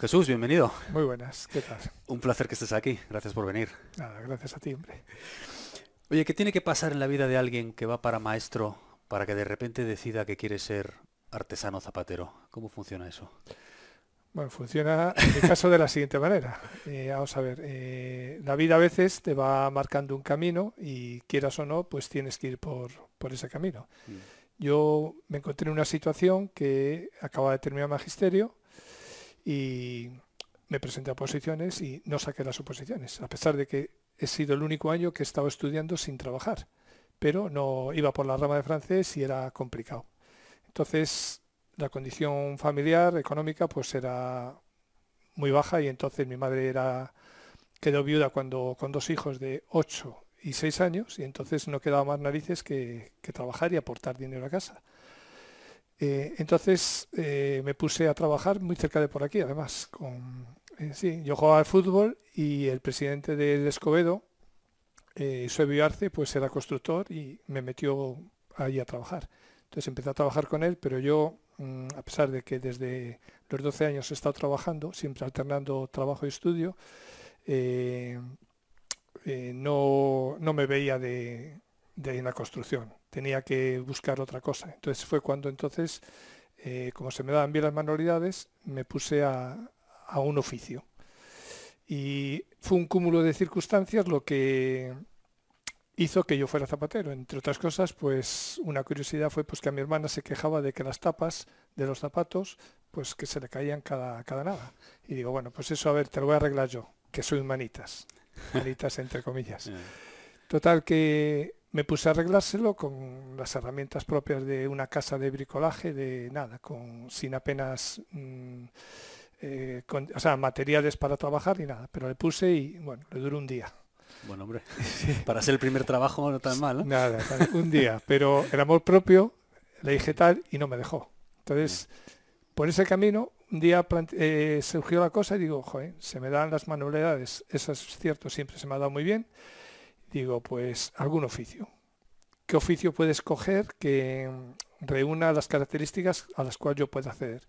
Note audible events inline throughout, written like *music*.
Jesús, bienvenido. Muy buenas, ¿qué tal? Un placer que estés aquí. Gracias por venir. Nada, gracias a ti, hombre. Oye, ¿qué tiene que pasar en la vida de alguien que va para maestro para que de repente decida que quiere ser artesano zapatero? ¿Cómo funciona eso? Bueno, funciona en mi caso de la siguiente manera. Eh, vamos a ver, eh, la vida a veces te va marcando un camino y quieras o no, pues tienes que ir por, por ese camino. Mm. Yo me encontré en una situación que acababa de terminar magisterio y me presenté a oposiciones y no saqué las oposiciones, a pesar de que he sido el único año que he estado estudiando sin trabajar, pero no iba por la rama de francés y era complicado. Entonces, la condición familiar, económica, pues era muy baja y entonces mi madre era quedó viuda cuando con dos hijos de 8 y 6 años y entonces no quedaba más narices que, que trabajar y aportar dinero a casa. Eh, entonces eh, me puse a trabajar muy cerca de por aquí, además. Con, eh, sí, yo jugaba al fútbol y el presidente del Escobedo, eh, Suebio Arce, pues era constructor y me metió ahí a trabajar. Entonces empecé a trabajar con él, pero yo, mm, a pesar de que desde los 12 años he estado trabajando, siempre alternando trabajo y estudio, no, no me veía de, de la construcción tenía que buscar otra cosa. Entonces fue cuando entonces, eh, como se me daban bien las manualidades, me puse a, a, un oficio. Y fue un cúmulo de circunstancias lo que hizo que yo fuera zapatero. Entre otras cosas, pues una curiosidad fue pues que a mi hermana se quejaba de que las tapas de los zapatos, pues que se le caían cada, cada nada. Y digo, bueno, pues eso a ver, te lo voy a arreglar yo, que soy manitas. Manitas entre comillas. *laughs* Total que me puse a arreglárselo con las herramientas propias de una casa de bricolaje, de nada, con sin apenas mm, eh, con, o sea, materiales para trabajar y nada, pero le puse y bueno, le duró un día. Bueno, hombre, *laughs* sí. para ser el primer trabajo no tan mal, ¿no? Nada, un día, pero el amor propio le dije tal y no me dejó. Entonces, por ese camino, un día eh, surgió la cosa y digo, joder, se me dan las manualidades, eso es cierto, siempre se me ha dado muy bien digo, pues algún oficio. ¿Qué oficio puedes coger que reúna las características a las cuales yo pueda acceder?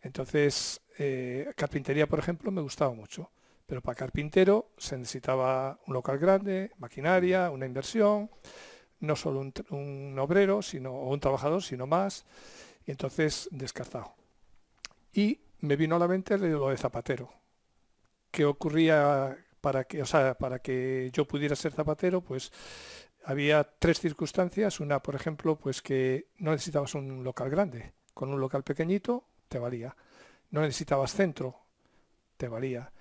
Entonces, eh, carpintería, por ejemplo, me gustaba mucho, pero para carpintero se necesitaba un local grande, maquinaria, una inversión, no solo un, un obrero sino, o un trabajador, sino más, y entonces descartado. Y me vino a la mente lo de zapatero. ¿Qué ocurría para que, o sea, para que yo pudiera ser zapatero, pues había tres circunstancias. Una, por ejemplo, pues que no necesitabas un local grande. Con un local pequeñito te valía. No necesitabas centro, te valía.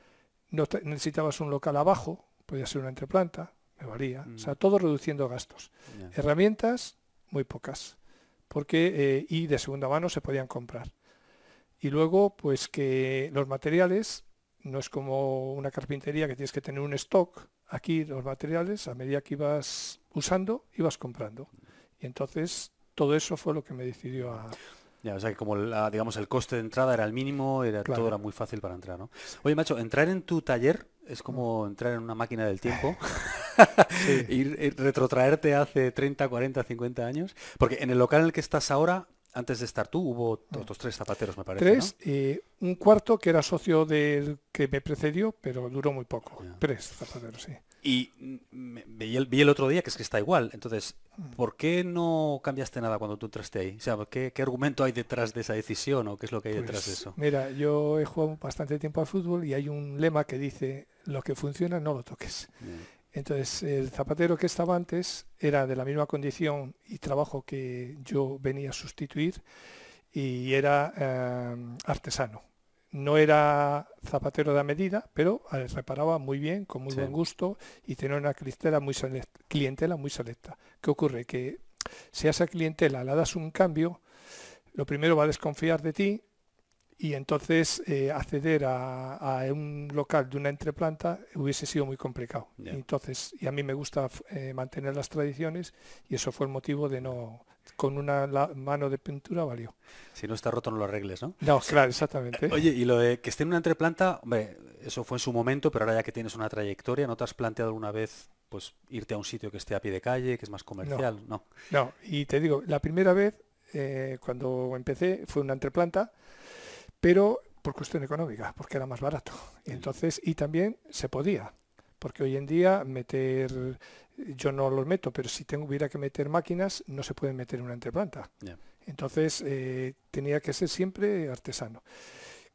No te, necesitabas un local abajo, podía ser una entreplanta, me valía. Mm. O sea, todo reduciendo gastos. Yeah. Herramientas, muy pocas. Porque, eh, y de segunda mano se podían comprar. Y luego, pues que los materiales no es como una carpintería que tienes que tener un stock. Aquí los materiales, a medida que ibas usando, ibas comprando. Y entonces todo eso fue lo que me decidió a... Ya, o sea que como la, digamos el coste de entrada era el mínimo, era, claro. todo era muy fácil para entrar, ¿no? Oye, macho, entrar en tu taller es como entrar en una máquina del tiempo. *laughs* *laughs* sí. ir, retrotraerte hace 30, 40, 50 años. Porque en el local en el que estás ahora, antes de estar tú hubo otros tres zapateros, me parece. Tres, ¿no? eh, un cuarto que era socio del que me precedió, pero duró muy poco. Yeah. Tres zapateros, sí. Y me, vi, el, vi, el, otro día que es que está igual. Entonces, ¿por qué no cambiaste nada cuando tú entraste ahí? O sea, ¿qué, qué argumento hay detrás de esa decisión o qué es lo que hay pues, detrás de eso? Mira, yo he jugado bastante tiempo al fútbol y hay un lema que dice, lo que funciona no lo toques. Yeah. Entonces, el zapatero que estaba antes era de la misma condición y trabajo que yo venía a sustituir y era eh, artesano. No era zapatero de medida, pero eh, reparaba muy bien, con muy sí. buen gusto y tenía una clientela muy, selecta, clientela muy selecta. ¿Qué ocurre? Que si a esa clientela le das un cambio, lo primero va a desconfiar de ti y entonces eh, acceder a, a, un local de una entreplanta hubiese sido muy complicado. Yeah. Entonces, y a mí me gusta eh, mantener las tradiciones y eso fue el motivo de no, con una mano de pintura valió. Si no está roto no lo arregles, ¿no? No, claro, exactamente. Oye, y lo de que esté en una entreplanta, hombre, eso fue en su momento, pero ahora ya que tienes una trayectoria, ¿no te has planteado alguna vez pues irte a un sitio que esté a pie de calle, que es más comercial? No, no, no. y te digo, la primera vez, eh, cuando empecé, fue una entreplanta, pero por cuestión económica, porque era más barato. Y entonces, y también se podía, porque hoy en día meter, yo no los meto, pero si tengo, hubiera que meter máquinas, no se pueden meter en una entreplanta. Entonces, eh, tenía que ser siempre artesano.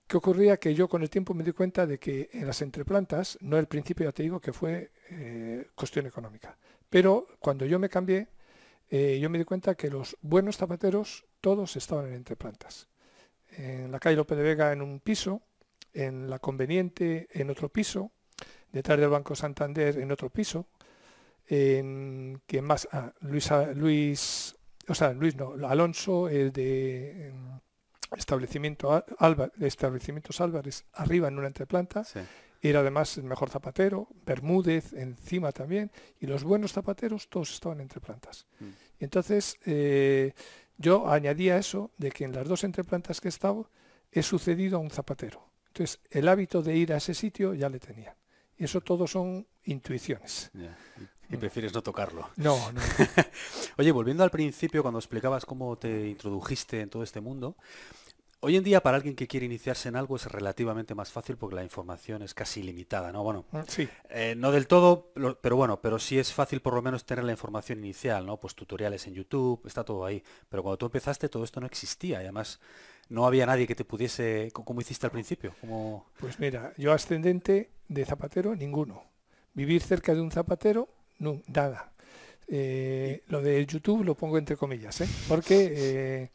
¿Qué ocurría? Que yo con el tiempo me di cuenta de que en las entreplantas, no el principio ya te digo que fue eh, cuestión económica, pero cuando yo me cambié, eh, yo me di cuenta que los buenos zapateros todos estaban en entreplantas en la calle López de Vega en un piso, en la Conveniente en otro piso, detrás del Banco Santander en otro piso, en que más ah, Luis, Luis, o sea, Luis no, Alonso, el de establecimiento establecimientos Álvarez, arriba en una entreplanta, era además el mejor zapatero, Bermúdez encima también, y los buenos zapateros todos estaban entre plantas. Mm. Entonces eh, yo añadía eso de que en las dos entreplantas que he estado he sucedido a un zapatero. Entonces, el hábito de ir a ese sitio ya le tenía. Y eso todo son intuiciones. Y prefieres no tocarlo. No, no. *laughs* Oye, volviendo al principio, cuando explicabas cómo te introdujiste en todo este mundo, Hoy en día para alguien que quiere iniciarse en algo es relativamente más fácil porque la información es casi ilimitada, ¿no? Bueno, mm, sí. Eh, no del todo, pero bueno, pero sí es fácil por lo menos tener la información inicial, ¿no? Pues tutoriales en YouTube, está todo ahí. Pero cuando tú empezaste todo esto no existía y además no había nadie que te pudiese, como hiciste al principio. Como... Pues mira, yo ascendente de zapatero, ninguno. Vivir cerca de un zapatero, no, nada. Eh, lo de YouTube lo pongo entre comillas, ¿eh? porque...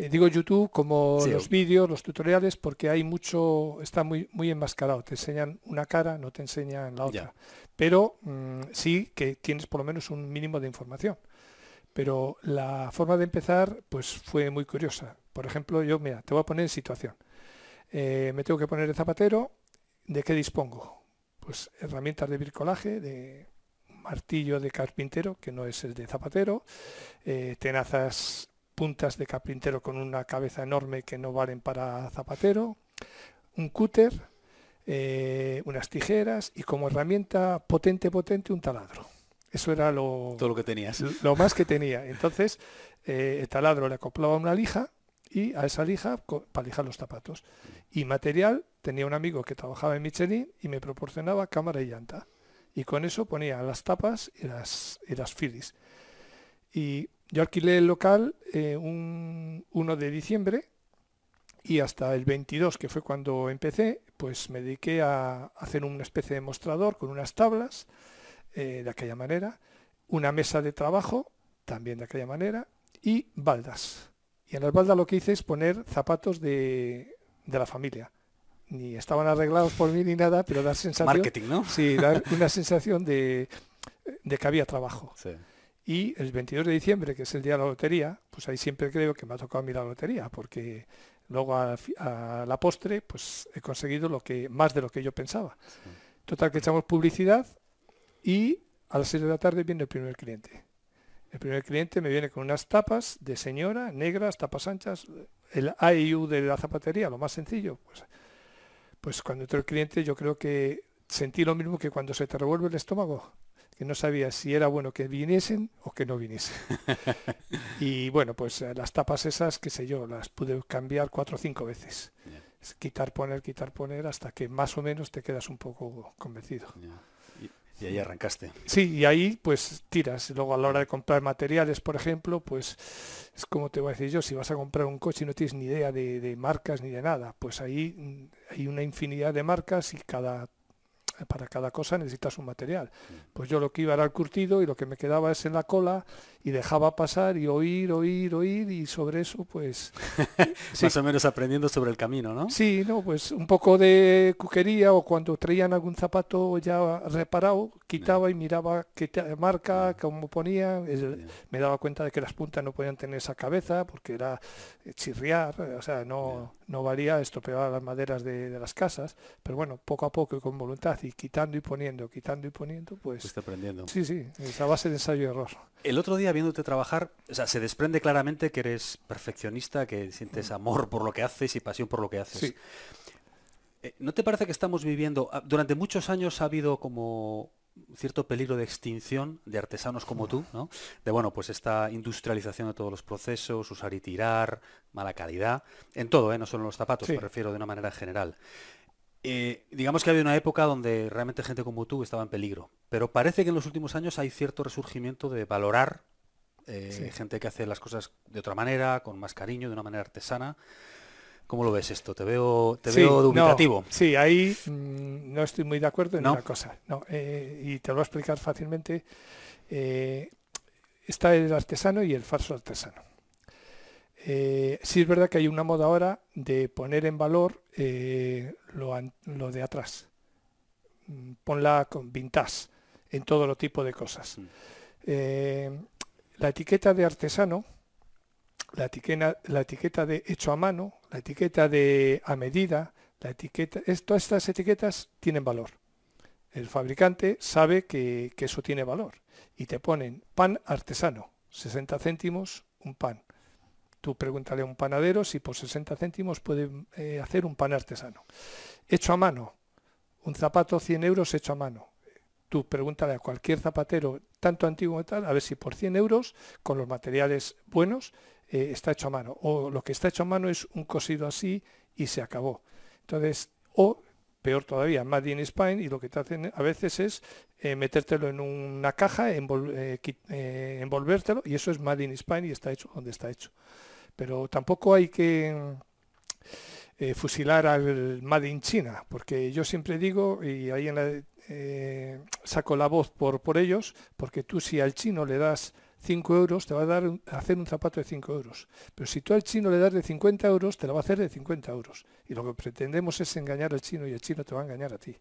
Eh, digo YouTube como los vídeos, los tutoriales, porque hay mucho, está muy, muy enmascarado. Te enseñan una cara, no te enseñan la otra. Pero mm, sí que tienes por lo menos un mínimo de información. Pero la forma de empezar, pues fue muy curiosa. Por ejemplo, yo, mira, te voy a poner en situación. Eh, me tengo que poner el zapatero. ¿De qué dispongo? Pues herramientas de bricolaje, de martillo de carpintero, que no es el de zapatero, eh, tenazas puntas de carpintero con una cabeza enorme que no valen para zapatero, un cúter, eh, unas tijeras y como herramienta potente, potente, un taladro. Eso era lo, Todo lo que tenías. Lo más que tenía. Entonces, eh, el taladro le acoplaba una lija y a esa lija para lijar los zapatos. Y material, tenía un amigo que trabajaba en Michelin y me proporcionaba cámara y llanta. Y con eso ponía las tapas y las, y las filis. Y yo alquilé el local eh, un 1 de diciembre y hasta el 22, que fue cuando empecé, pues me dediqué a hacer una especie de mostrador con unas tablas eh, de aquella manera, una mesa de trabajo también de aquella manera y baldas. Y en las baldas lo que hice es poner zapatos de, de la familia. Ni estaban arreglados por mí ni nada, pero dar sensación... Marketing, ¿no? Sí, dar *laughs* una sensación de, de que había trabajo. Sí. Y el 22 de diciembre, que es el día de la lotería, pues ahí siempre creo que me ha tocado a mí la lotería, porque luego a, la postre pues he conseguido lo que más de lo que yo pensaba. Total que echamos publicidad y a las 6 de la tarde viene el primer cliente. El primer cliente me viene con unas tapas de señora, negras, tapas anchas, el AIU de la zapatería, lo más sencillo. Pues, pues cuando entró el cliente yo creo que sentí lo mismo que cuando se te revuelve el estómago que no sabía si era bueno que viniesen o que no viniesen. *laughs* y bueno, pues eh, las tapas esas, qué sé yo, las pude cambiar cuatro o cinco veces. quitar, poner, quitar, poner, hasta que más o menos te quedas un poco convencido. Y, ahí arrancaste. Sí, y ahí pues tiras. Luego a la hora de comprar materiales, por ejemplo, pues es como te voy a decir yo, si vas a comprar un coche y no tienes ni idea de, de marcas ni de nada, pues ahí mm, hay una infinidad de marcas y cada para cada cosa necesitas un material. Pues yo lo que iba era el curtido y lo que me quedaba es en la cola y dejaba pasar y oír, oír, oír y sobre eso pues... *laughs* Más o menos aprendiendo sobre el camino, ¿no? Sí, no, pues un poco de cuquería o cuando traían algún zapato ya reparado, quitaba y miraba qué marca, cómo ponía, me daba cuenta de que las puntas no podían tener esa cabeza porque era chirriar, o sea, no, no valía, estropeaba las maderas de, las casas, pero bueno, poco a poco y con voluntad y quitando y poniendo, quitando y poniendo, pues... Está aprendiendo. Sí, sí, esa base de ensayo y error. El otro día viéndote trabajar, o sea, se desprende claramente que eres perfeccionista, que sientes amor por lo que haces y pasión por lo que haces. Eh, ¿No te parece que estamos viviendo, ah, durante muchos años ha habido como cierto peligro de extinción de artesanos como tú, ¿no? De bueno, pues esta industrialización de todos los procesos, usar y tirar, mala calidad, en todo, ¿eh? no solo en los zapatos, me refiero de una manera general. Eh, digamos que había una época donde realmente gente como tú estaba en peligro, pero parece que en los últimos años hay cierto resurgimiento de valorar eh, gente que hace las cosas de otra manera, con más cariño, de una manera artesana. ¿Cómo lo ves esto? Te veo, te veo dubitativo. sí, ahí mm, no estoy muy de acuerdo en una cosa. No, eh, y te lo voy a explicar fácilmente. está el artesano y el falso artesano. Eh, sí es verdad que hay una moda ahora de poner en valor eh, lo, de atrás. Mm, ponla con vintage en todo lo tipo de cosas. Mm. La etiqueta de artesano, la etiqueta, de hecho a mano, la etiqueta de a medida, la etiqueta, todas estas etiquetas tienen valor. El fabricante sabe que, que eso tiene valor y te ponen pan artesano, 60 céntimos un pan Tú pregúntale a un panadero si por 60 céntimos puede eh, hacer un pan artesano. Hecho a mano, un zapato 100 euros hecho a mano. Tú pregúntale a cualquier zapatero, tanto antiguo como tal, a ver si por 100 euros, con los materiales buenos, eh, está hecho a mano. O lo que está hecho a mano es un cosido así y se acabó. Entonces, o peor todavía, Made in Spain, y lo que te hacen a veces es eh, metértelo en una caja, envolvértelo, y eso es Made in Spain y está hecho donde está hecho pero tampoco hay que eh, fusilar al Made in China, porque yo siempre digo, y ahí en la, eh, saco la voz por, por ellos, porque tú si al chino le das 5 euros, te va a dar hacer un zapato de 5 euros. Pero si tú al chino le das de 50 euros, te lo va a hacer de 50 euros. Y lo que pretendemos es engañar al chino y el chino te va a engañar a ti.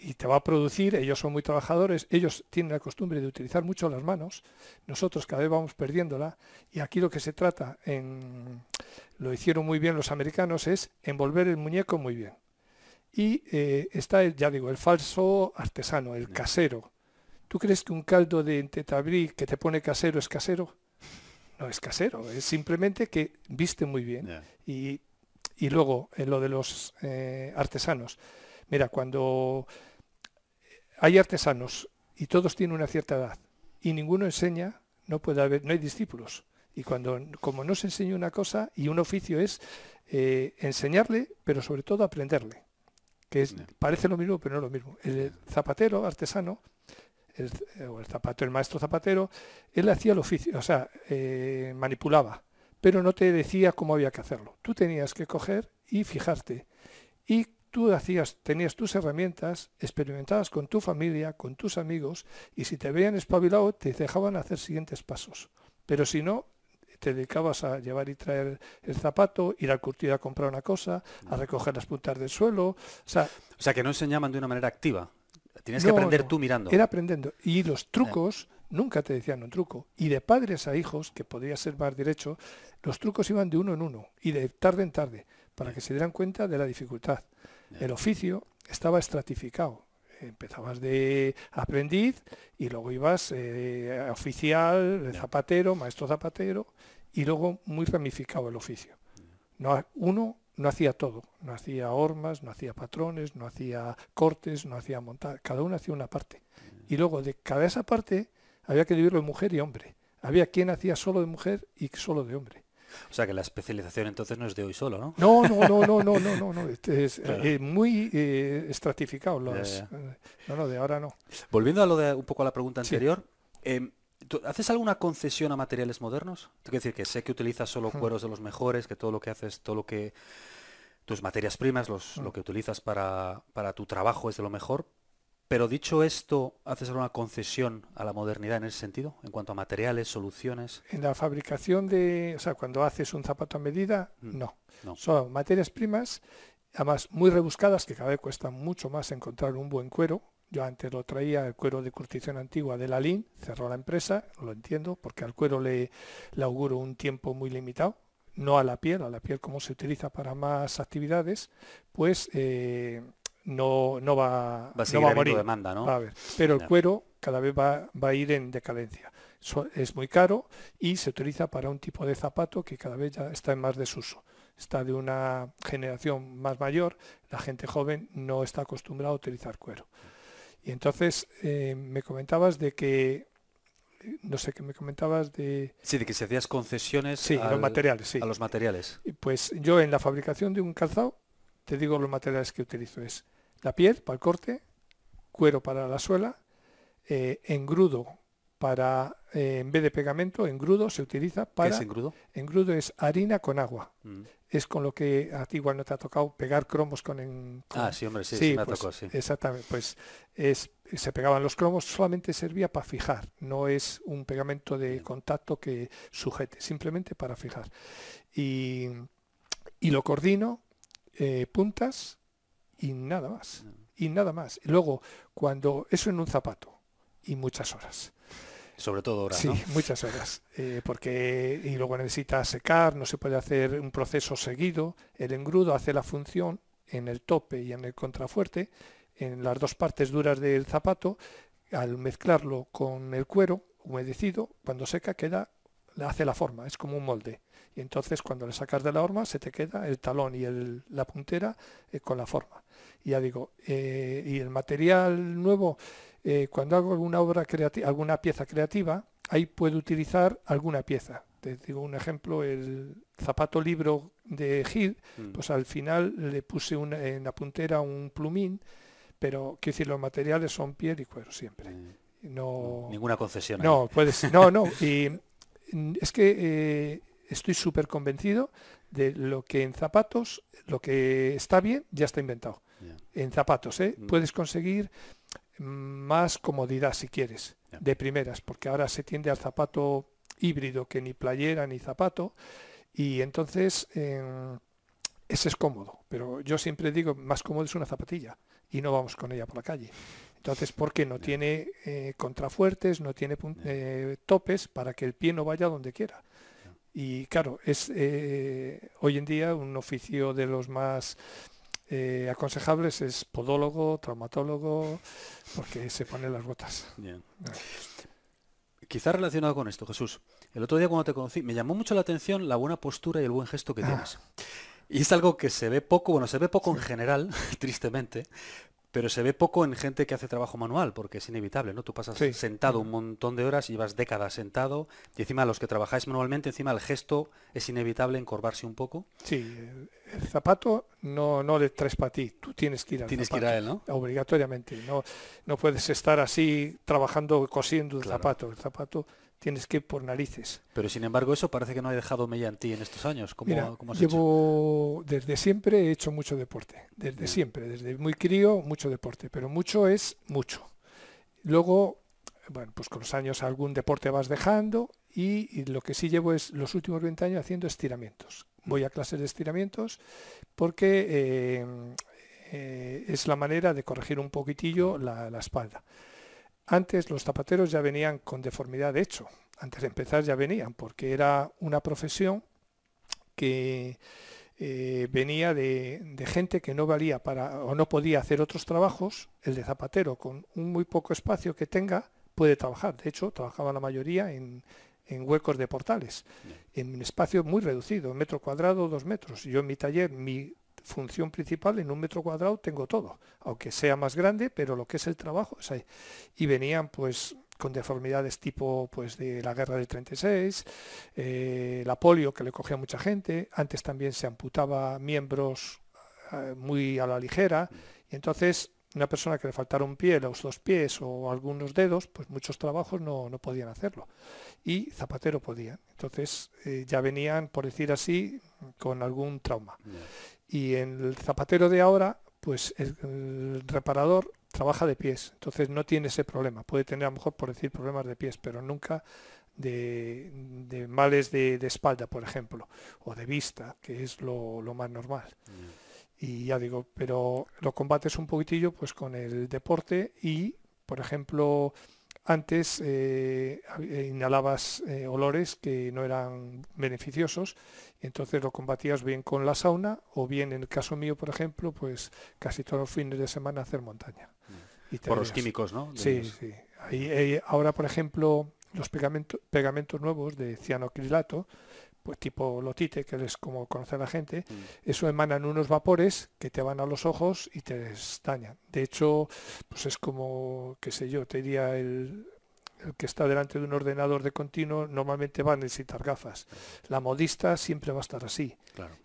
Y te va a producir, ellos son muy trabajadores, ellos tienen la costumbre de utilizar mucho las manos, nosotros cada vez vamos perdiéndola. Y aquí lo que se trata, en, lo hicieron muy bien los americanos, es envolver el muñeco muy bien. Y eh, está, ya digo, el falso artesano, el casero ¿Tú crees que un caldo de tetabrí que te pone casero es casero? No es casero, es simplemente que viste muy bien. Y, luego, en lo de los eh, artesanos. Mira, cuando hay artesanos y todos tienen una cierta edad y ninguno enseña, no puede haber, no hay discípulos. Y cuando, como no se enseña una cosa y un oficio es eh, enseñarle, pero sobre todo aprenderle. Que es, parece lo mismo, pero no lo mismo. El zapatero artesano el, o el zapatero, el maestro zapatero, él hacía el oficio, o sea, eh, manipulaba, pero no te decía cómo había que hacerlo. Tú tenías que coger y fijarte. Y tú hacías, tenías tus herramientas, experimentadas con tu familia, con tus amigos, y si te veían espabilado, te dejaban hacer siguientes pasos. Pero si no, te dedicabas a llevar y traer el zapato, ir al curtido a comprar una cosa, a recoger las puntas del suelo. O sea, o sea, que no enseñaban de una manera activa. Tienes que aprender tú mirando. Era aprendiendo. Y los trucos, nunca te decían un truco. Y de padres a hijos, que podría ser más derecho, los trucos iban de uno en uno y de tarde en tarde, para que se dieran cuenta de la dificultad. El oficio estaba estratificado. Empezabas de aprendiz y luego ibas eh, oficial, zapatero, maestro zapatero, y luego muy ramificado el oficio. No, uno no hacía todo, no hacía hormas, no hacía patrones, no hacía cortes, no hacía montar, cada uno hacía una parte. Y luego de cada esa parte había que dividirlo en mujer y hombre. Había quien hacía solo de mujer y solo de hombre. O sea que la especialización entonces no es de hoy solo, ¿no? No, no, no, no, no, no, no, no. Es, *laughs* eh, muy eh, estratificado. Los, eh, no, no, de ahora no. Volviendo a lo de un poco a la pregunta anterior, em, ¿Haces alguna concesión a materiales modernos? Quiero decir que sé que utilizas solo hmm. cueros de los mejores, que todo lo que haces, todo lo que tus materias primas, los, lo hmm. que utilizas para, para, tu trabajo es de lo mejor. Pero dicho esto, ¿haces alguna concesión a la modernidad en ese sentido, en cuanto a materiales, soluciones? En la fabricación de, o sea, cuando haces un zapato a medida, hmm. no. no. Son materias primas, además muy rebuscadas, que cada vez cuesta mucho más encontrar un buen cuero, yo antes lo traía el cuero de curtición antigua de la LIN, cerró la empresa, lo entiendo, porque al cuero le, le auguro un tiempo muy limitado, no a la piel, a la piel como se utiliza para más actividades, pues eh, no, no, va, va a, no morir. demanda, ¿no? Pero el cuero cada vez va, va, a ir en decadencia. es muy caro y se utiliza para un tipo de zapato que cada vez ya está en más desuso. Está de una generación más mayor, la gente joven no está acostumbrada a utilizar cuero Y entonces eh, me comentabas de que no sé qué me comentabas de sí de que se hacías concesiones sí, a los materiales sí. a los materiales pues yo en la fabricación de un calzado te digo los materiales que utilizo es la piel para el corte cuero para la suela eh, engrudo para eh, en vez de pegamento engrudo se utiliza para ¿Qué es engrudo engrudo es harina con agua mm es con lo que a ti igual no te ha tocado pegar cromos con... En, Ah, sí, hombre, sí, sí, me pues, tocado, sí. Exactamente, pues es, se pegaban los cromos, solamente servía para fijar, no es un pegamento de contacto que sujete, simplemente para fijar. Y, y lo coordino, eh, puntas y nada más, y nada más. Y luego, cuando eso en un zapato, y muchas horas. Sobre todo horas, Sí, *laughs* muchas horas. Eh, porque y luego necesita secar, no se puede hacer un proceso seguido. El engrudo hace la función en el tope y en el contrafuerte, en las dos partes duras del zapato. Al mezclarlo con el cuero humedecido, cuando seca queda, hace la forma, es como un molde. Y entonces cuando le sacas de la horma se te queda el talón y el, la puntera eh, con la forma. Y ya digo, eh, y el material nuevo eh, cuando hago alguna obra creativa, alguna pieza creativa, ahí puedo utilizar alguna pieza. Te digo un ejemplo, el zapato libro de Gil, mm. pues al final le puse en la puntera un plumín, pero quiero decir, los materiales son piel y cuero siempre. Mm. No, Ninguna concesión. No, puedes, no, no. *laughs* Y es que eh, estoy súper convencido de lo que en zapatos, lo que está bien, ya está inventado. En zapatos, ¿eh? Mm. Puedes conseguir más comodidad si quieres, de primeras, porque ahora se tiende al zapato híbrido que ni playera ni zapato y entonces eh, ese es cómodo, pero yo siempre digo más cómodo es una zapatilla y no vamos con ella por la calle. Entonces, porque no tiene eh, contrafuertes, no tiene eh, topes para que el pie no vaya donde quiera. Y claro, es eh, hoy en día un oficio de los más eh, aconsejables es podólogo, traumatólogo, porque se ponen las botas. Bien. Quizá relacionado con esto, Jesús. El otro día cuando te conocí me llamó mucho la atención la buena postura y el buen gesto que ah. tienes. Y es algo que se ve poco, bueno, se ve poco en general, *laughs* tristemente, pero se ve poco en gente que hace trabajo manual, porque es inevitable, ¿no? Tú pasas sentado un montón de horas, llevas décadas sentado, y encima los que trabajáis manualmente, encima el gesto es inevitable encorvarse un poco. Sí, el zapato no, no le traes para ti, tú tienes que ir al Tienes que ir a él, ¿no? Obligatoriamente, no, no puedes estar así trabajando, cosiendo el zapato, el zapato tienes que ir por narices. Pero sin embargo eso parece que no ha dejado mella en ti en estos años. ¿Cómo, llevo desde siempre he hecho mucho deporte, desde siempre, desde muy crío mucho deporte, pero mucho es mucho. Luego, bueno, pues con los años algún deporte vas dejando y, lo que sí llevo es los últimos 20 años haciendo estiramientos. Voy a clases de estiramientos porque eh, eh, es la manera de corregir un poquitillo la, la espalda. Antes los zapateros ya venían con deformidad de hecho, antes de empezar ya venían, porque era una profesión que eh, venía de, gente que no valía para o no podía hacer otros trabajos, el de zapatero con un muy poco espacio que tenga puede trabajar. De hecho, trabajaba la mayoría en, huecos de portales, en un espacio muy reducido, metro cuadrado, dos metros. Yo en mi taller, mi función principal, en un metro cuadrado tengo todo, aunque sea más grande, pero lo que es el trabajo es ahí. Y venían pues con deformidades tipo pues de la guerra del 36, eh, la polio que le cogía mucha gente, antes también se amputaba miembros eh, muy a la ligera, y entonces una persona que le faltara un pie, los dos pies o algunos dedos, pues muchos trabajos no, no podían hacerlo. Y Zapatero podía. Entonces eh, ya venían, por decir así, con algún trauma. Y en el zapatero de ahora, pues el, reparador trabaja de pies, entonces no tiene ese problema. Puede tener a lo mejor, por decir, problemas de pies, pero nunca de, males de, espalda, por ejemplo, o de vista, que es lo, más normal. Y ya digo, pero lo combates un poquitillo pues con el deporte y, por ejemplo, antes eh, inhalabas eh, olores que no eran beneficiosos entonces lo combatías bien con la sauna o bien en el caso mío por ejemplo pues casi todos los fines de semana hacer montaña mm. por los químicos no sí sí ahora por ejemplo los pegamentos nuevos de cianocrilato pues tipo lotite, que es como conoce la gente, mm. eso emanan unos vapores que te van a los ojos y te dañan. De hecho, pues es como, qué sé yo, te diría el, el que está delante de un ordenador de continuo normalmente va a necesitar gafas. La modista siempre va a estar así.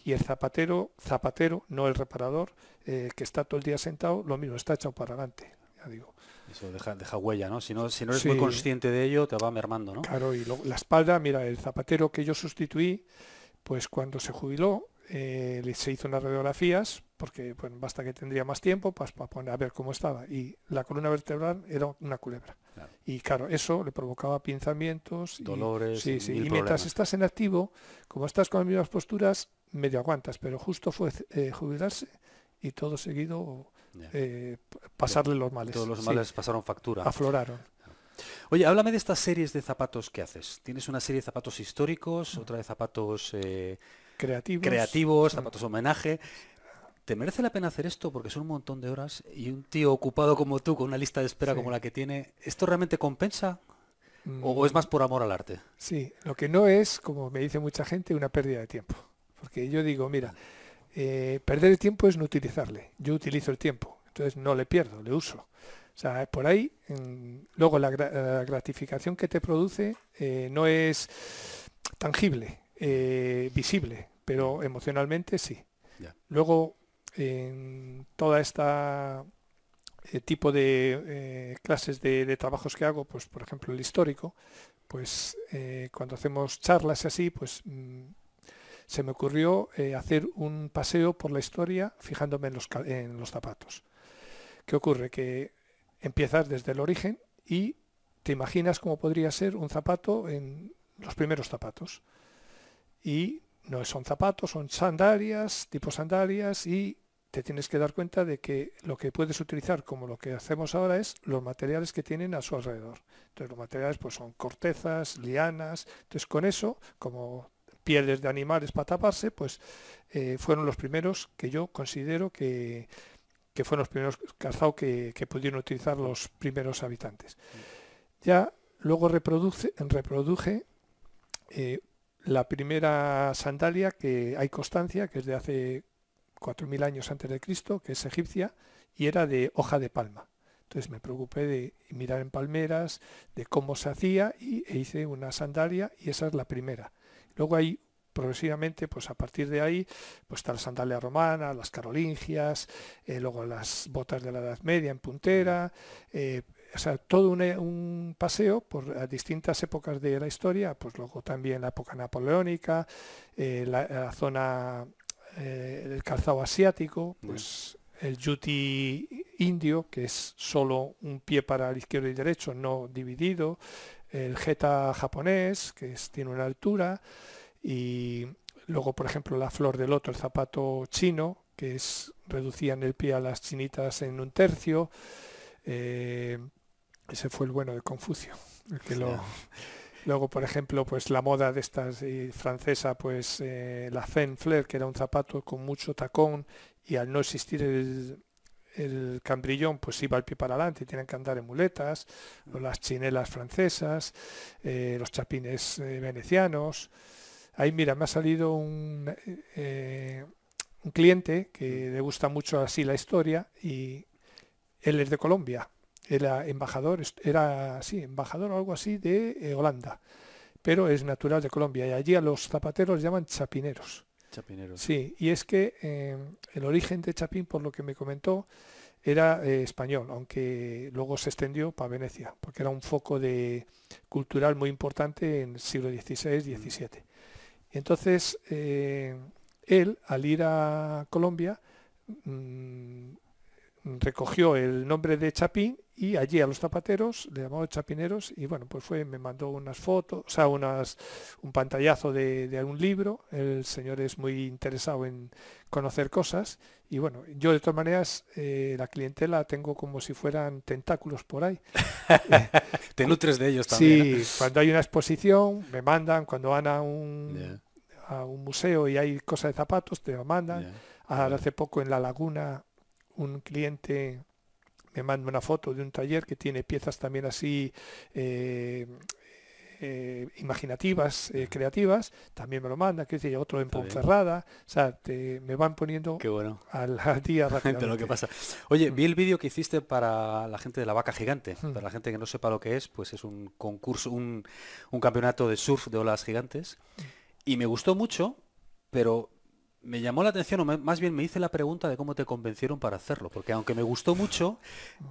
Y el zapatero, zapatero, no el reparador, eh, que está todo el día sentado, lo mismo, está echado para adelante. Ya digo. Eso deja, deja huella, ¿no? Si no, si no eres muy consciente de ello, te va mermando, ¿no? Claro, y la espalda, mira, el zapatero que yo sustituí, pues cuando se jubiló, eh, se hizo unas radiografías, porque pues, basta que tendría más tiempo pues, para poner a ver cómo estaba. Y la columna vertebral era una culebra. Y claro, eso le provocaba pinzamientos, dolores. Y, sí, y mientras estás en activo, como estás con las mismas posturas, medio aguantas, pero justo fue eh, jubilarse y todo seguido eh, pasarle los males. Todos los males pasaron factura. Afloraron. Oye, háblame de estas series de zapatos que haces. Tienes una serie de zapatos históricos, otra de zapatos eh, creativos, creativos zapatos homenaje. ¿Te merece la pena hacer esto? Porque son un montón de horas y un tío ocupado como tú, con una lista de espera como la que tiene, ¿esto realmente compensa? ¿O es más por amor al arte? Sí, lo que no es, como me dice mucha gente, una pérdida de tiempo. Porque yo digo, mira, eh, perder el tiempo es no utilizarle. Yo utilizo el tiempo, entonces no le pierdo, le uso. O sea, por ahí, luego la, gratificación que te produce eh, no es tangible, eh, visible, pero emocionalmente sí. Luego, en toda esta eh, tipo de eh, clases de, trabajos que hago, pues por ejemplo el histórico, pues cuando hacemos charlas así, pues mm, se me ocurrió hacer un paseo por la historia fijándome en los, en los zapatos. ¿Qué ocurre? Que empiezas desde el origen y te imaginas cómo podría ser un zapato en los primeros zapatos. Y no son zapatos, son sandalias, tipo sandalias y te tienes que dar cuenta de que lo que puedes utilizar como lo que hacemos ahora es los materiales que tienen a su alrededor. Entonces los materiales pues son cortezas, lianas, entonces con eso, como pieles de animales para taparse, pues eh, fueron los primeros que yo considero que, que fueron los primeros calzados que, que, pudieron utilizar los primeros habitantes. Ya luego reproduce, reproduje eh, la primera sandalia que hay constancia, que es de hace 4.000 años antes de Cristo, que es egipcia, y era de hoja de palma. Entonces me preocupé de mirar en palmeras, de cómo se hacía y e hice una sandalia y esa es la primera. Luego hay progresivamente, pues a partir de ahí, pues está la sandalia romana, las carolingias, eh, luego las botas de la Edad Media en puntera, eh, o sea, todo un, paseo por distintas épocas de la historia, pues luego también la época napoleónica, eh, la, zona, eh, el calzado asiático, pues el yuti indio, que es solo un pie para el izquierdo y derecho, no dividido, el jeta japonés, que tiene una altura, y luego, por ejemplo, la flor del loto, el zapato chino, que es reducían el pie a las chinitas en un tercio. Eh, ese fue el bueno de Confucio. que lo... Luego, por ejemplo, pues la moda de estas eh, francesa, pues eh, la Fen Flair, que era un zapato con mucho tacón y al no existir el, el cambrillón, pues iba el pie para adelante y tienen que andar en muletas, o las chinelas francesas, eh, los chapines venecianos. Ahí, mira, me ha salido un, un cliente que le gusta mucho así la historia y él es de Colombia era embajador, era sí, embajador o algo así de eh, Holanda, pero es natural de Colombia y allí a los zapateros llaman chapineros. Chapineros. Sí, y es que eh, el origen de Chapín, por lo que me comentó, era eh, español, aunque luego se extendió para Venecia, porque era un foco de cultural muy importante en el siglo XVI, XVII. Y entonces él, al ir a Colombia, mm, recogió el nombre de Chapín y allí a los zapateros le llamó chapineros y bueno pues fue me mandó unas fotos o sea unas un pantallazo de, de un libro. El señor es muy interesado en conocer cosas y bueno yo de todas maneras eh, la clientela tengo como si fueran tentáculos por ahí. *laughs* Te nutres de ellos también sí cuando hay una exposición me mandan cuando van a un a un museo y hay cosas de zapatos te lo mandan. Ahora hace poco en la laguna un cliente me manda una foto de un taller que tiene piezas también así eh, eh, imaginativas, eh, creativas, también me lo mandan, que dice otro en Ponferrada, o sea, me van poniendo Qué bueno. al, día *laughs* rápidamente. lo que pasa. Oye, mm. vi el vídeo que hiciste para la gente de la vaca gigante, mm. para la gente que no sepa lo que es, pues es un concurso, un, un campeonato de surf de olas gigantes, mm. y me gustó mucho, pero me llamó la atención, o más bien me hice la pregunta de cómo te convencieron para hacerlo, porque aunque me gustó mucho,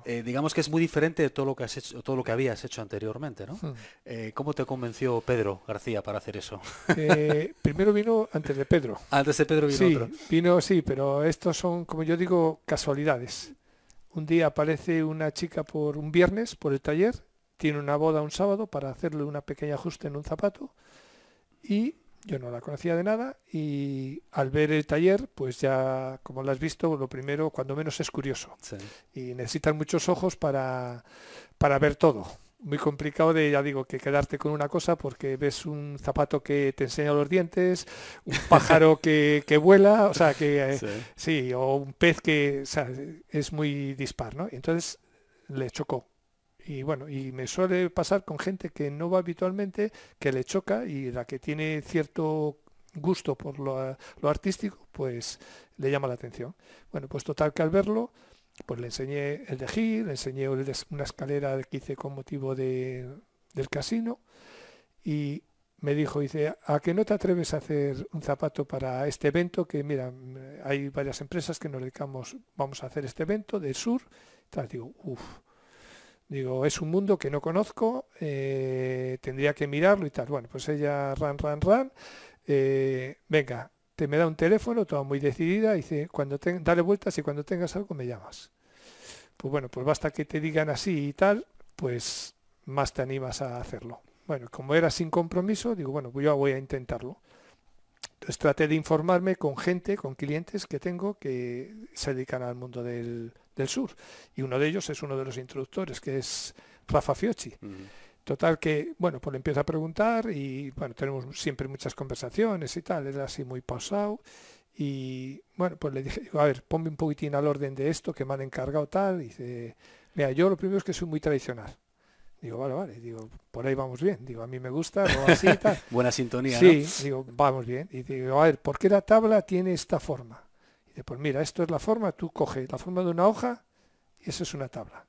eh, digamos que es muy diferente de todo lo que has hecho, todo lo que habías hecho anteriormente, ¿no? Hmm. Eh, ¿Cómo te convenció Pedro García para hacer eso? Eh, primero vino antes de Pedro. Antes de Pedro vino sí, otro. Vino, sí, pero estos son, como yo digo, casualidades. Un día aparece una chica por un viernes por el taller, tiene una boda un sábado para hacerle una pequeña ajuste en un zapato y yo no la conocía de nada y al ver el taller, pues ya, como lo has visto, lo primero, cuando menos es curioso. Y necesitan muchos ojos para, para ver todo. Muy complicado de, ya digo, que quedarte con una cosa porque ves un zapato que te enseña los dientes, un *laughs* pájaro que, que vuela, o sea, que sí. o un pez que es muy dispar, ¿no? Entonces le chocó y bueno, y me suele pasar con gente que no va habitualmente, que le choca y la que tiene cierto gusto por lo, artístico, pues le llama la atención. Bueno, pues total que al verlo, pues le enseñé el de Gil, le enseñé una escalera que hice con motivo de, del casino y me dijo, dice, ¿a que no te atreves a hacer un zapato para este evento? Que mira, hay varias empresas que nos dedicamos, vamos a hacer este evento del sur. Tal, digo, uff, Digo, es un mundo que no conozco, eh, tendría que mirarlo y tal. Bueno, pues ella, ran, ran, ran, eh, venga, te me da un teléfono, toda muy decidida, dice, cuando te, dale vueltas y cuando tengas algo me llamas. Pues bueno, pues basta que te digan así y tal, pues más te animas a hacerlo. Bueno, como era sin compromiso, digo, bueno, pues yo voy a intentarlo. Entonces traté de informarme con gente, con clientes que tengo que se dedican al mundo del, del sur. Y uno de ellos es uno de los introductores, que es Rafa Fiocchi. Total que, bueno, pues le empiezo a preguntar y, bueno, tenemos siempre muchas conversaciones y tal, era así muy pausado. Y, bueno, pues le dije, a ver, ponme un poquitín al orden de esto que me han encargado tal. Y dice, mira, yo lo primero es que soy muy tradicional. Digo, vale, vale, digo, por ahí vamos bien. Digo, a mí me gusta, así tal. *laughs* Buena sintonía, Sí, digo, vamos bien. Y digo, a ver, ¿por qué la tabla tiene esta forma? Pues mira, esto es la forma, tú coges la forma de una hoja y eso es una tabla.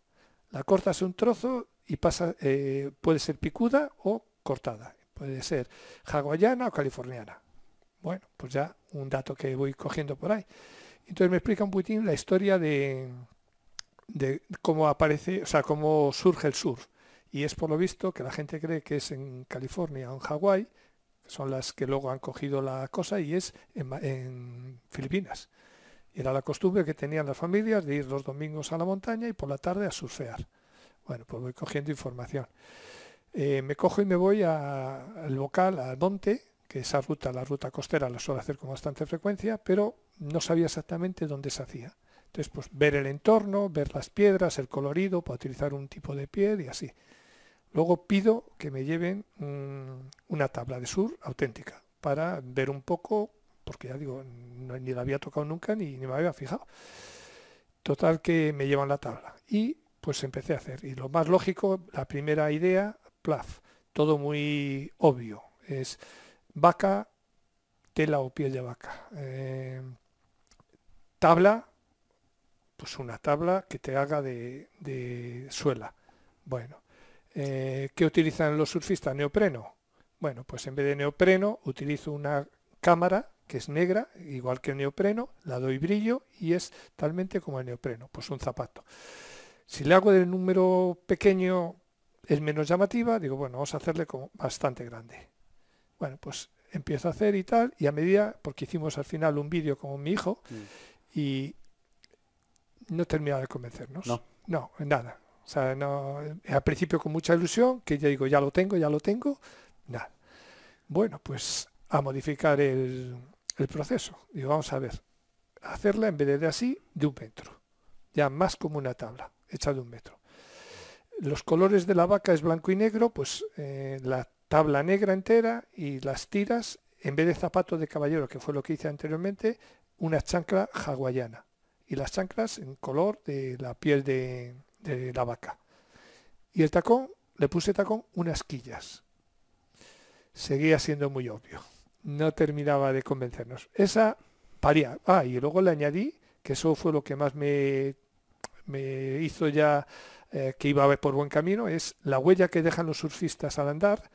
La cortas un trozo y pasa, eh, puede ser picuda o cortada. Puede ser hawaiana o californiana. Bueno, pues ya un dato que voy cogiendo por ahí. Entonces me explica un poquitín la historia de, de cómo aparece, o sea, cómo surge el surf. Y es por lo visto que la gente cree que es en California o en Hawái, son las que luego han cogido la cosa, y es en Filipinas. Era la costumbre que tenían las familias de ir los domingos a la montaña y por la tarde a surfear. Bueno, pues voy cogiendo información. Eh, me cojo y me voy al local, al monte, que esa ruta, la ruta costera, la suelo hacer con bastante frecuencia, pero no sabía exactamente dónde se hacía. Entonces, pues ver el entorno, ver las piedras, el colorido, para utilizar un tipo de piel y así. Luego pido que me lleven una tabla de sur auténtica para ver un poco porque ya digo, ni la había tocado nunca ni, ni me había fijado. Total que me llevan la tabla y pues empecé a hacer. Y lo más lógico, la primera idea, plaf, todo muy obvio. Es vaca, tela o piel de vaca. Eh, tabla, pues una tabla que te haga de, suela. Bueno, eh, ¿qué utilizan los surfistas? Neopreno. Bueno, pues en vez de neopreno utilizo una cámara que es negra, igual que el neopreno, la doy brillo y es talmente como el neopreno, pues un zapato. Si le hago del número pequeño es menos llamativa, digo, bueno, vamos a hacerle como bastante grande. Bueno, pues empiezo a hacer y tal, y a medida, porque hicimos al final un vídeo con mi hijo, mm. y no terminaba de convencernos. No. No, nada. O sea, no, al principio con mucha ilusión, que ya digo, ya lo tengo, ya lo tengo, nada. Bueno, pues a modificar el, el proceso. Digo, vamos a ver, hacerla en vez de así, de un metro. Ya más como una tabla, hecha de un metro. Los colores de la vaca es blanco y negro, pues eh, la tabla negra entera y las tiras, en vez de zapato de caballero, que fue lo que hice anteriormente, una chancla hawaiana. Y las chanclas en color de la piel de, de la vaca. Y el tacón, le puse tacón unas quillas. seguía siendo muy obvio. No terminaba de convencernos. Esa paría. Ah, y luego le añadí, que eso fue lo que más me, me hizo ya eh, que iba por buen camino, es la huella que dejan los surfistas al andar,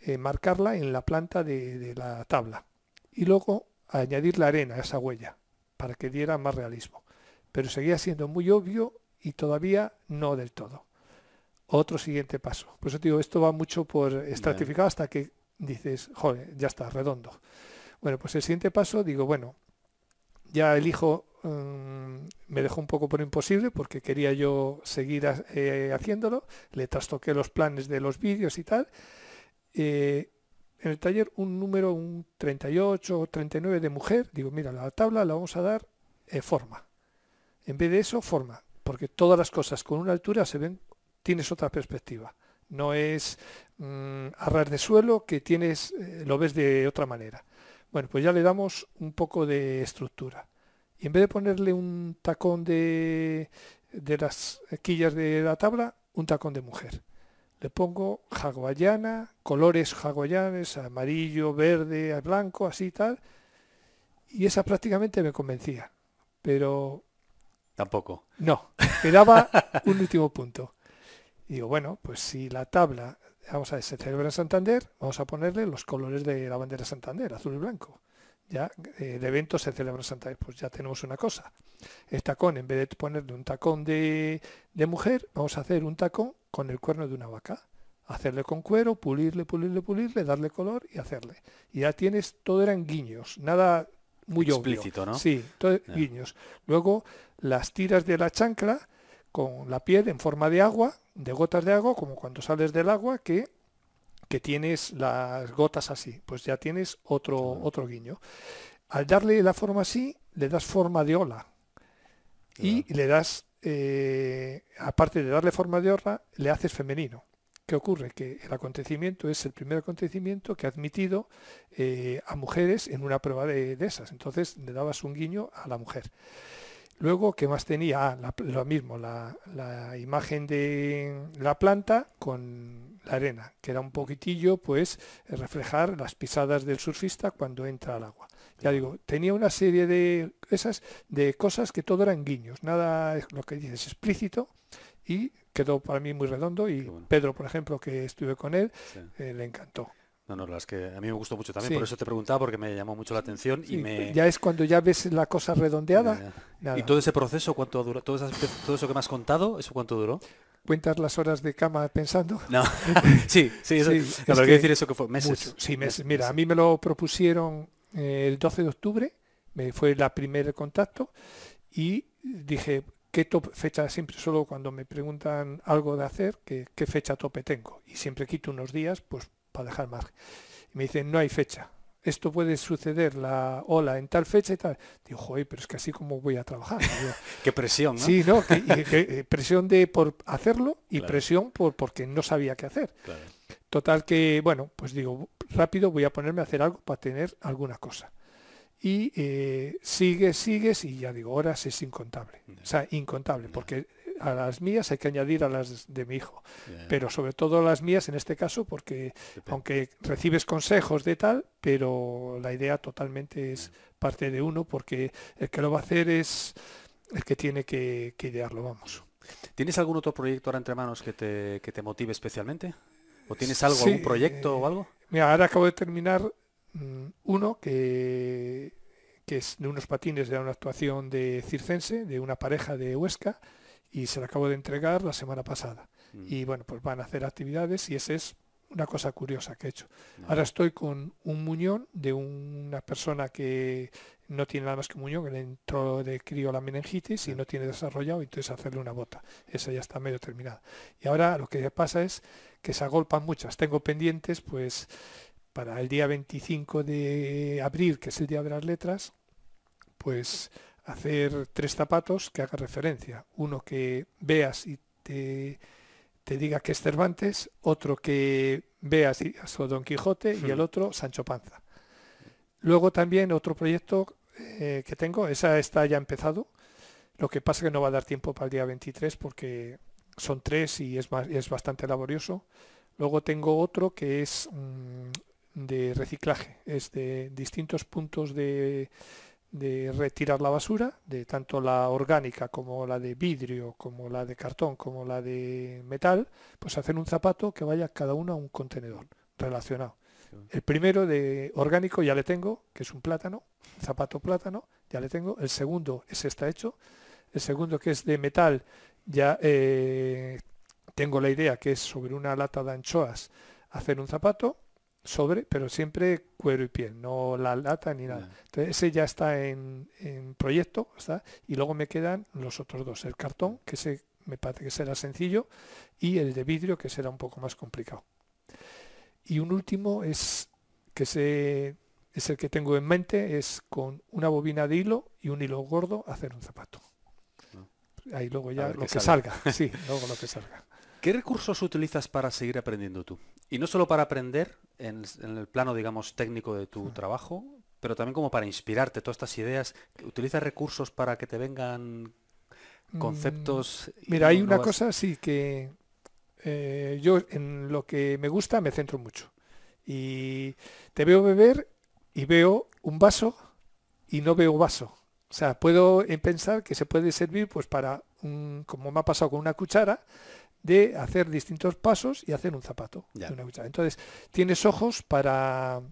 eh, marcarla en la planta de, de la tabla. Y luego añadir la arena a esa huella, para que diera más realismo. Pero seguía siendo muy obvio y todavía no del todo. Otro siguiente paso. Por eso digo, esto va mucho por estratificado hasta que dices, joder, ya está, redondo. Bueno, pues el siguiente paso, digo, bueno, ya elijo, um, me dejó un poco por imposible porque quería yo seguir eh, haciéndolo, le trastoqué los planes de los vídeos y tal. Eh, en el taller un número, un 38 o 39 de mujer, digo, mira, la tabla la vamos a dar forma. En vez de eso, forma, porque todas las cosas con una altura se ven, tienes otra perspectiva. No es mmm, arras de suelo que tienes, eh, lo ves de otra manera. Bueno, pues ya le damos un poco de estructura. Y en vez de ponerle un tacón de, de las quillas de la tabla, un tacón de mujer. Le pongo hawaiana, colores hawaianes, amarillo, verde, blanco, así tal. Y esa prácticamente me convencía. Pero... Tampoco. No, quedaba un último punto. Y digo, bueno, pues si la tabla, vamos a ver, se celebra en Santander, vamos a ponerle los colores de la bandera de Santander, azul y blanco. Ya, eh, el evento se celebra en Santander, pues ya tenemos una cosa. El tacón, en vez de ponerle un tacón de, de mujer, vamos a hacer un tacón con el cuerno de una vaca. Hacerle con cuero, pulirle, pulirle, pulirle, darle color y hacerle. Y ya tienes, todo eran guiños, nada muy Explícito, obvio. ¿no? Sí, todo guiños. Luego, las tiras de la chancla con la piel en forma de agua, de gotas de agua, como cuando sales del agua, que, que tienes las gotas así, pues ya tienes otro, otro guiño. Al darle la forma así, le das forma de ola. Y le das, eh, aparte de darle forma de ola, le haces femenino. ¿Qué ocurre? Que el acontecimiento es el primer acontecimiento que ha admitido eh, a mujeres en una prueba de, de esas. Entonces le dabas un guiño a la mujer. Luego, ¿qué más tenía? Ah, la, lo mismo, la, la, imagen de la planta con la arena, que era un poquitillo, pues, reflejar las pisadas del surfista cuando entra al agua. Ya digo, tenía una serie de esas de cosas que todo eran guiños, nada es lo que dices explícito y quedó para mí muy redondo y bueno. Pedro, por ejemplo, que estuve con él, sí. eh, le encantó. No, no, las que a mí me gustó mucho también, sí. por eso te preguntaba, porque me llamó mucho la atención sí, y me... Ya es cuando ya ves la cosa redondeada. Ya, ya. ¿Y todo ese proceso cuánto duró? ¿Todo, todo eso que me has contado, eso cuánto duró? ¿Cuentas las horas de cama pensando? No, *laughs* sí, sí, eso, sí no, pero quiero decir eso que fue meses. Mucho. Sí, meses. Mira, a mí me lo propusieron eh, el 12 de octubre, me fue la primer contacto y dije, ¿qué top fecha siempre? Solo cuando me preguntan algo de hacer, ¿qué, qué fecha tope tengo? Y siempre quito unos días, pues para dejar margen. Y me dicen, no hay fecha. Esto puede suceder la ola en tal fecha y tal. Digo, joder, pero es que así como voy a trabajar. Digo, *laughs* Qué presión, ¿no? Sí, ¿no? Que, que, presión de por hacerlo y claro. presión por porque no sabía qué hacer. Claro. Total que, bueno, pues digo, rápido voy a ponerme a hacer algo para tener alguna cosa. Y eh, sigues, sigues y ya digo, horas es incontable. O sea, incontable, porque a las mías hay que añadir a las de mi hijo. Yeah. Pero sobre todo a las mías en este caso, porque Depende. aunque recibes consejos de tal, pero la idea totalmente es parte de uno, porque el que lo va a hacer es el que tiene que, que idearlo, vamos. ¿Tienes algún otro proyecto ahora entre manos que te, que te motive especialmente? ¿O tienes algo, sí, algún proyecto eh, o algo? Mira, ahora acabo de terminar mmm, uno que, que es de unos patines de una actuación de circense, de una pareja de Huesca, y se lo acabo de entregar la semana pasada. Mm. Y bueno, pues van a hacer actividades y esa es una cosa curiosa que he hecho. No. Ahora estoy con un muñón de una persona que no tiene nada más que un muñón, que le entró de crío la meningitis y no tiene desarrollado, y entonces hacerle una bota. Esa ya está medio terminada. Y ahora lo que pasa es que se agolpan muchas. Tengo pendientes, pues, para el día 25 de abril, que es el día de las letras, pues hacer tres zapatos que hagan referencia. Uno que veas y te, te diga que es Cervantes, otro que veas y digas Don Quijote y el otro Sancho Panza. Luego también otro proyecto eh, que tengo, esa está ya empezado. Lo que pasa que no va a dar tiempo para el día 23 porque son tres y es, más, es bastante laborioso. Luego tengo otro que es mmm, de reciclaje, es de distintos puntos de, de retirar la basura, de tanto la orgánica como la de vidrio, como la de cartón, como la de metal, pues hacer un zapato que vaya cada uno a un contenedor relacionado. El primero de orgánico ya le tengo, que es un plátano, zapato plátano, ya le tengo. El segundo, ese está hecho. El segundo que es de metal, ya eh, tengo la idea que es sobre una lata de anchoas hacer un zapato sobre, pero siempre cuero y piel, no la lata ni nada. Entonces ese ya está en, proyecto, ¿está? y luego me quedan los otros dos, el cartón, que ese me parece que será sencillo, y el de vidrio, que será un poco más complicado. Y un último es que se, es el que tengo en mente, es con una bobina de hilo y un hilo gordo hacer un zapato. Ah. Ahí luego ya lo que salga. sí, luego lo que salga. *laughs* ¿Qué recursos utilizas para seguir aprendiendo tú? Y no solo para aprender en, el plano, digamos, técnico de tu trabajo, pero también como para inspirarte todas estas ideas. ¿Utilizas recursos para que te vengan conceptos? Mm, mira, hay una cosa, sí, que eh, yo en lo que me gusta me centro mucho. Y te veo beber y veo un vaso y no veo vaso. O sea, puedo pensar que se puede servir pues para, un, como me ha pasado con una cuchara, de hacer distintos pasos y hacer un zapato una cuchara. Entonces, tienes ojos para,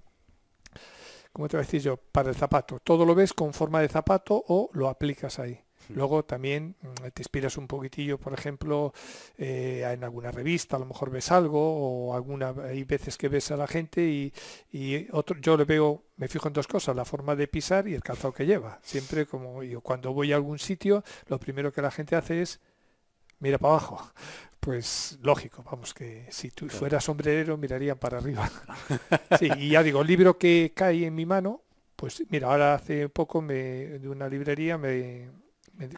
¿cómo te voy a decir yo? Para el zapato. Todo lo ves con forma de zapato o lo aplicas ahí. Luego también mm, te inspiras un poquitillo, por ejemplo, eh, en alguna revista, a lo mejor ves algo, o alguna, hay veces que ves a la gente y, otro, yo le veo, me fijo en dos cosas, la forma de pisar y el calzado que lleva. Siempre como yo cuando voy a algún sitio, lo primero que la gente hace es mira para abajo. Pues lógico, vamos, que si tú fueras sombrerero mirarían para arriba. *laughs* sí, y ya digo, el libro que cae en mi mano, pues mira, ahora hace poco me, de una librería me,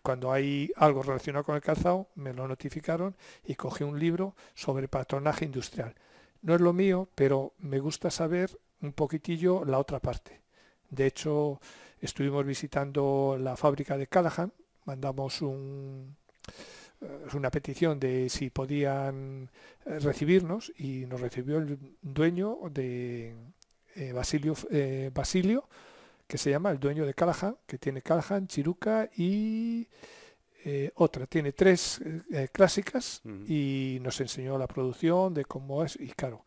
cuando hay algo relacionado con el calzado, me lo notificaron y cogí un libro sobre patronaje industrial. No es lo mío, pero me gusta saber un poquitillo la otra parte. De hecho, estuvimos visitando la fábrica de Callahan, mandamos un, eh, una petición de si podían eh, recibirnos y nos recibió el dueño de eh, Basilio, Basilio que se llama el dueño de Callahan, que tiene Callahan, Chiruca y eh, otra. Tiene tres eh, clásicas y nos enseñó la producción de cómo es. Y claro,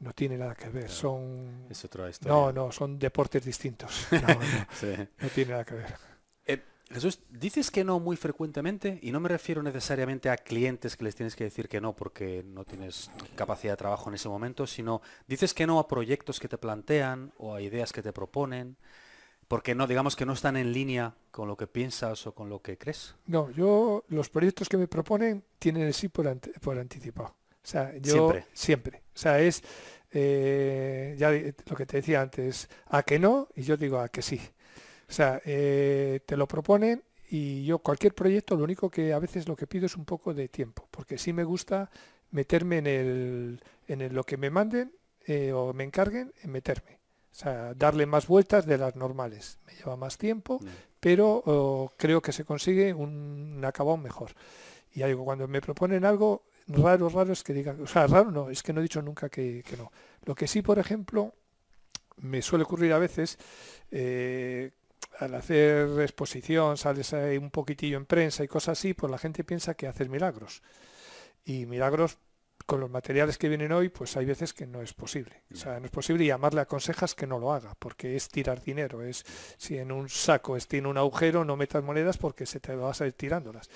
no tiene nada que ver. Son. No, no, son deportes distintos. *laughs* No, tiene nada que ver. Jesús, dices que no muy frecuentemente y no me refiero necesariamente a clientes que les tienes que decir que no porque no tienes capacidad de trabajo en ese momento, sino dices que no a proyectos que te plantean o a ideas que te proponen porque no, digamos que no están en línea con lo que piensas o con lo que crees. No, yo los proyectos que me proponen tienen el sí por, anticipado. O sea, yo siempre. siempre. O sea, es eh, ya lo que te decía antes, a que no y yo digo a que sí. O sea, eh, te lo proponen y yo cualquier proyecto lo único que a veces lo que pido es un poco de tiempo, porque sí me gusta meterme en el, en lo que me manden eh, o me encarguen en meterme. O sea, darle más vueltas de las normales. Me lleva más tiempo, pero oh, creo que se consigue un, acabado mejor. Y algo, cuando me proponen algo raro, raro es que digan, o sea, raro no, es que no he dicho nunca que, no. Lo que sí, por ejemplo, me suele ocurrir a veces, eh, al hacer exposición, sales ahí un poquitillo en prensa y cosas así, pues la gente piensa que haces milagros. Y milagros con los materiales que vienen hoy, pues hay veces que no es posible. O sea, no es posible y además le aconsejas que no lo haga, porque es tirar dinero. Es si en un saco es, tiene un agujero, no metas monedas porque se te vas a ir tirándolas.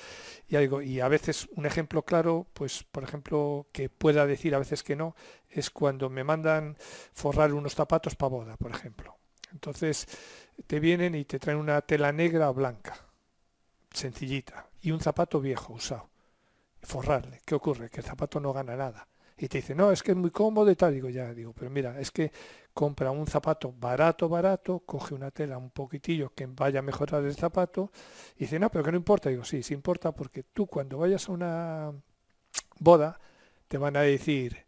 Y, algo, y a veces un ejemplo claro, pues por ejemplo, que pueda decir a veces que no, es cuando me mandan forrar unos zapatos para boda, por ejemplo. Entonces te vienen y te traen una tela negra o blanca, sencillita, y un zapato viejo, usado forrarle. ¿Qué ocurre? Que el zapato no gana nada. Y te dice, no, es que es muy cómodo y tal. Digo, ya, digo, pero mira, es que compra un zapato barato, barato, coge una tela un poquitillo que vaya a mejorar el zapato. Y dice, no, pero que no importa. Digo, sí, sí importa porque tú cuando vayas a una boda te van a decir,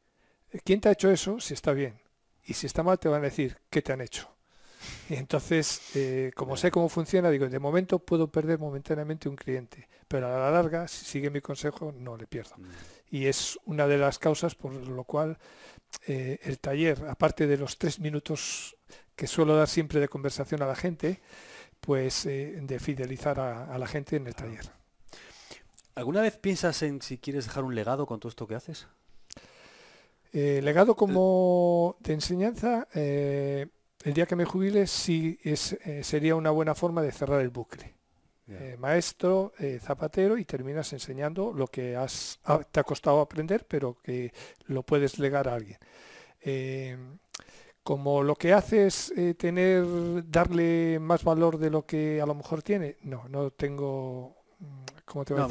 ¿quién te ha hecho eso? Si está bien. Y si está mal te van a decir, ¿qué te han hecho? Y *laughs* entonces, eh, como sé cómo funciona, digo, de momento puedo perder momentáneamente un cliente, pero a la larga, si sigue mi consejo, no le pierdo. Mm. Y es una de las causas por lo cual eh, el taller, aparte de los tres minutos que suelo dar siempre de conversación a la gente, pues eh, de fidelizar a, la gente en el taller. ¿Alguna vez piensas en si quieres dejar un legado con todo esto que haces? legado como de enseñanza, el día que me jubile sí es, eh, sería una buena forma de cerrar el bucle. Eh, maestro, eh, zapatero y terminas enseñando lo que has, te ha costado aprender, pero que lo puedes legar a alguien. como lo que hace es tener, darle más valor de lo que a lo mejor tiene, no, no tengo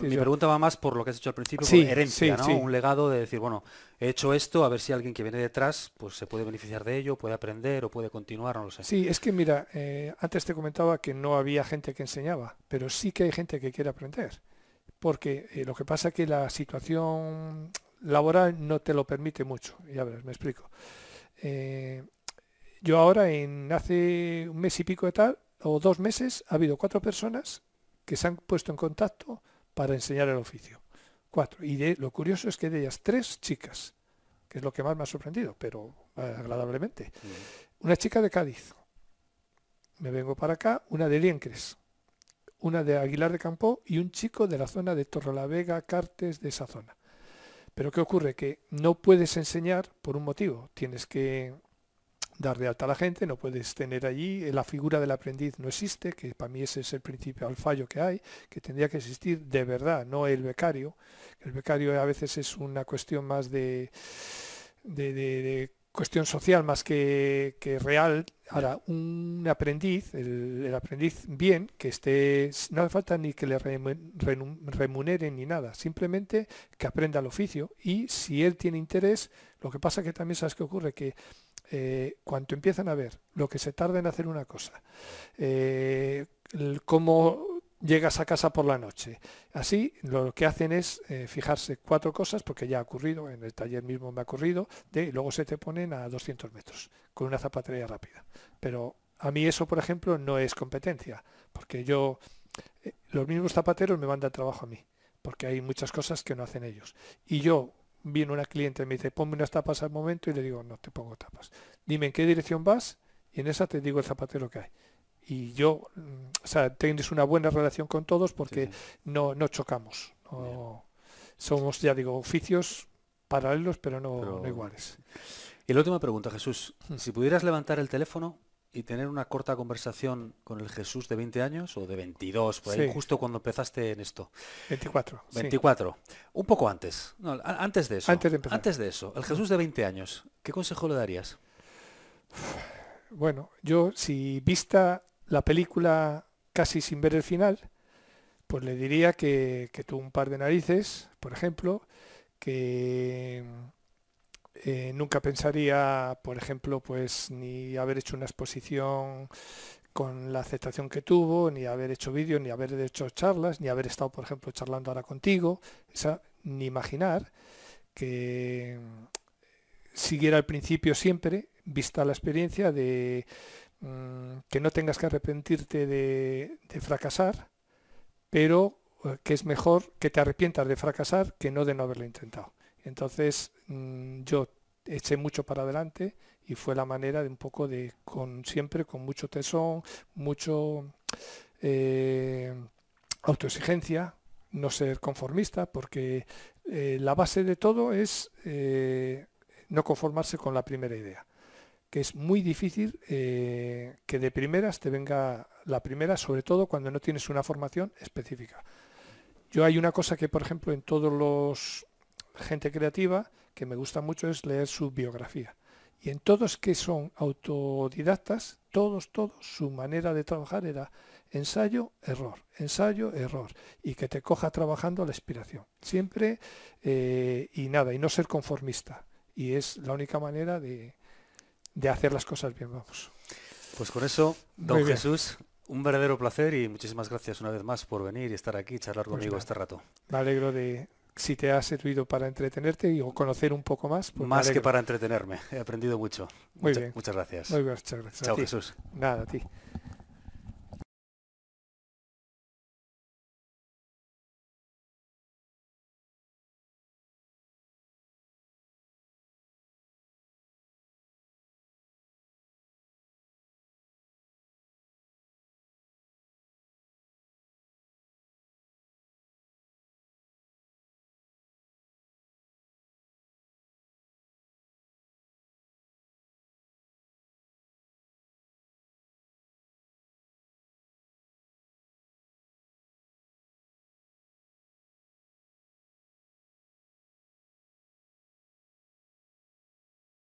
mi pregunta va más por lo que has hecho al principio, sí, herencia, ¿no? Un legado de decir, bueno, he hecho esto, a ver si alguien que viene detrás pues se puede beneficiar de ello, puede aprender o puede continuar, no lo sé. Sí, es que mira, eh, antes te comentaba que no había gente que enseñaba, pero sí que hay gente que quiere aprender. Porque eh, lo que pasa es que la situación laboral no te lo permite mucho. Ya verás, me explico. Eh, yo ahora, en hace un mes y pico de tal, o dos meses, ha habido cuatro personas que se han puesto en contacto para enseñar el oficio. Cuatro. Y de, lo curioso es que de ellas tres chicas, que es lo que más me ha sorprendido, pero agradablemente. Una chica de Cádiz. Me vengo para acá, una de Liencres, una de Aguilar de Campo y un chico de la zona de Torrelavega, Cartes, de esa zona. Pero ¿qué ocurre? Que no puedes enseñar por un motivo. Tienes que dar de alta a la gente, no puedes tener allí, eh, la figura del aprendiz no existe, que para mí ese es el principio al fallo que hay, que tendría que existir de verdad, no el becario. El becario a veces es una cuestión más de, de, cuestión social más que, que, real. Ahora, un aprendiz, el, aprendiz bien, que esté, no hace falta ni que le remuneren ni nada, simplemente que aprenda el oficio y si él tiene interés, lo que pasa que también sabes que ocurre que eh, cuando empiezan a ver lo que se tarda en hacer una cosa, eh, cómo llegas a casa por la noche. Así lo que hacen es eh, fijarse cuatro cosas, porque ya ha ocurrido, en el taller mismo me ha ocurrido, de, y luego se te ponen a 200 metros con una zapatería rápida. Pero a mí eso, por ejemplo, no es competencia, porque yo, los mismos zapateros me mandan trabajo a mí, porque hay muchas cosas que no hacen ellos. Y yo, viene una cliente y me dice, ponme unas tapas al momento y le digo, no te pongo tapas. Dime en qué dirección vas y en esa te digo el zapatero que hay. Y yo, mm, o sea, tienes una buena relación con todos porque No, no chocamos. somos, ya digo, oficios paralelos pero no, no iguales. Y la última pregunta, Jesús. Hmm. Si pudieras levantar el teléfono y tener una corta conversación con el Jesús de 20 años o de 22, por ahí, justo cuando empezaste en esto. 24. 24. Un poco antes. antes de eso. Antes de empezar. Antes de eso. El Jesús de 20 años. ¿Qué consejo le darías? Bueno, yo si vista la película casi sin ver el final, pues le diría que, tuvo un par de narices, por ejemplo, que eh, nunca pensaría, por ejemplo, pues ni haber hecho una exposición con la aceptación que tuvo, ni haber hecho vídeos, ni haber hecho charlas, ni haber estado, por ejemplo, charlando ahora contigo, ni imaginar que siguiera al principio siempre, vista la experiencia de mm, que no tengas que arrepentirte de, fracasar, pero eh, que es mejor que te arrepientas de fracasar que no de no haberlo intentado. Entonces mm, yo eché mucho para adelante y fue la manera de un poco de, con siempre con mucho tesón, mucho eh, autoexigencia, no ser conformista, porque eh, la base de todo es eh, no conformarse con la primera idea, que es muy difícil que de primeras te venga la primera, sobre todo cuando no tienes una formación específica. Yo hay una cosa que, por ejemplo, en todos los gente creativa que me gusta mucho es leer su biografía. Y en todos que son autodidactas, todos, todos, su manera de trabajar era ensayo, error, ensayo, error, y que te coja trabajando la inspiración. Siempre eh, y nada, y no ser conformista. Y es la única manera de, de hacer las cosas bien, vamos. Pues con eso, don Jesús, un verdadero placer y muchísimas gracias una vez más por venir y estar aquí y charlar pues conmigo este rato. Me alegro de, si te ha servido para entretenerte y o conocer un poco más. Pues más que para entretenerme. He aprendido mucho. Muy bien. Muchas gracias. Muy muchas gracias. Chao, Jesús. Nada, a ti.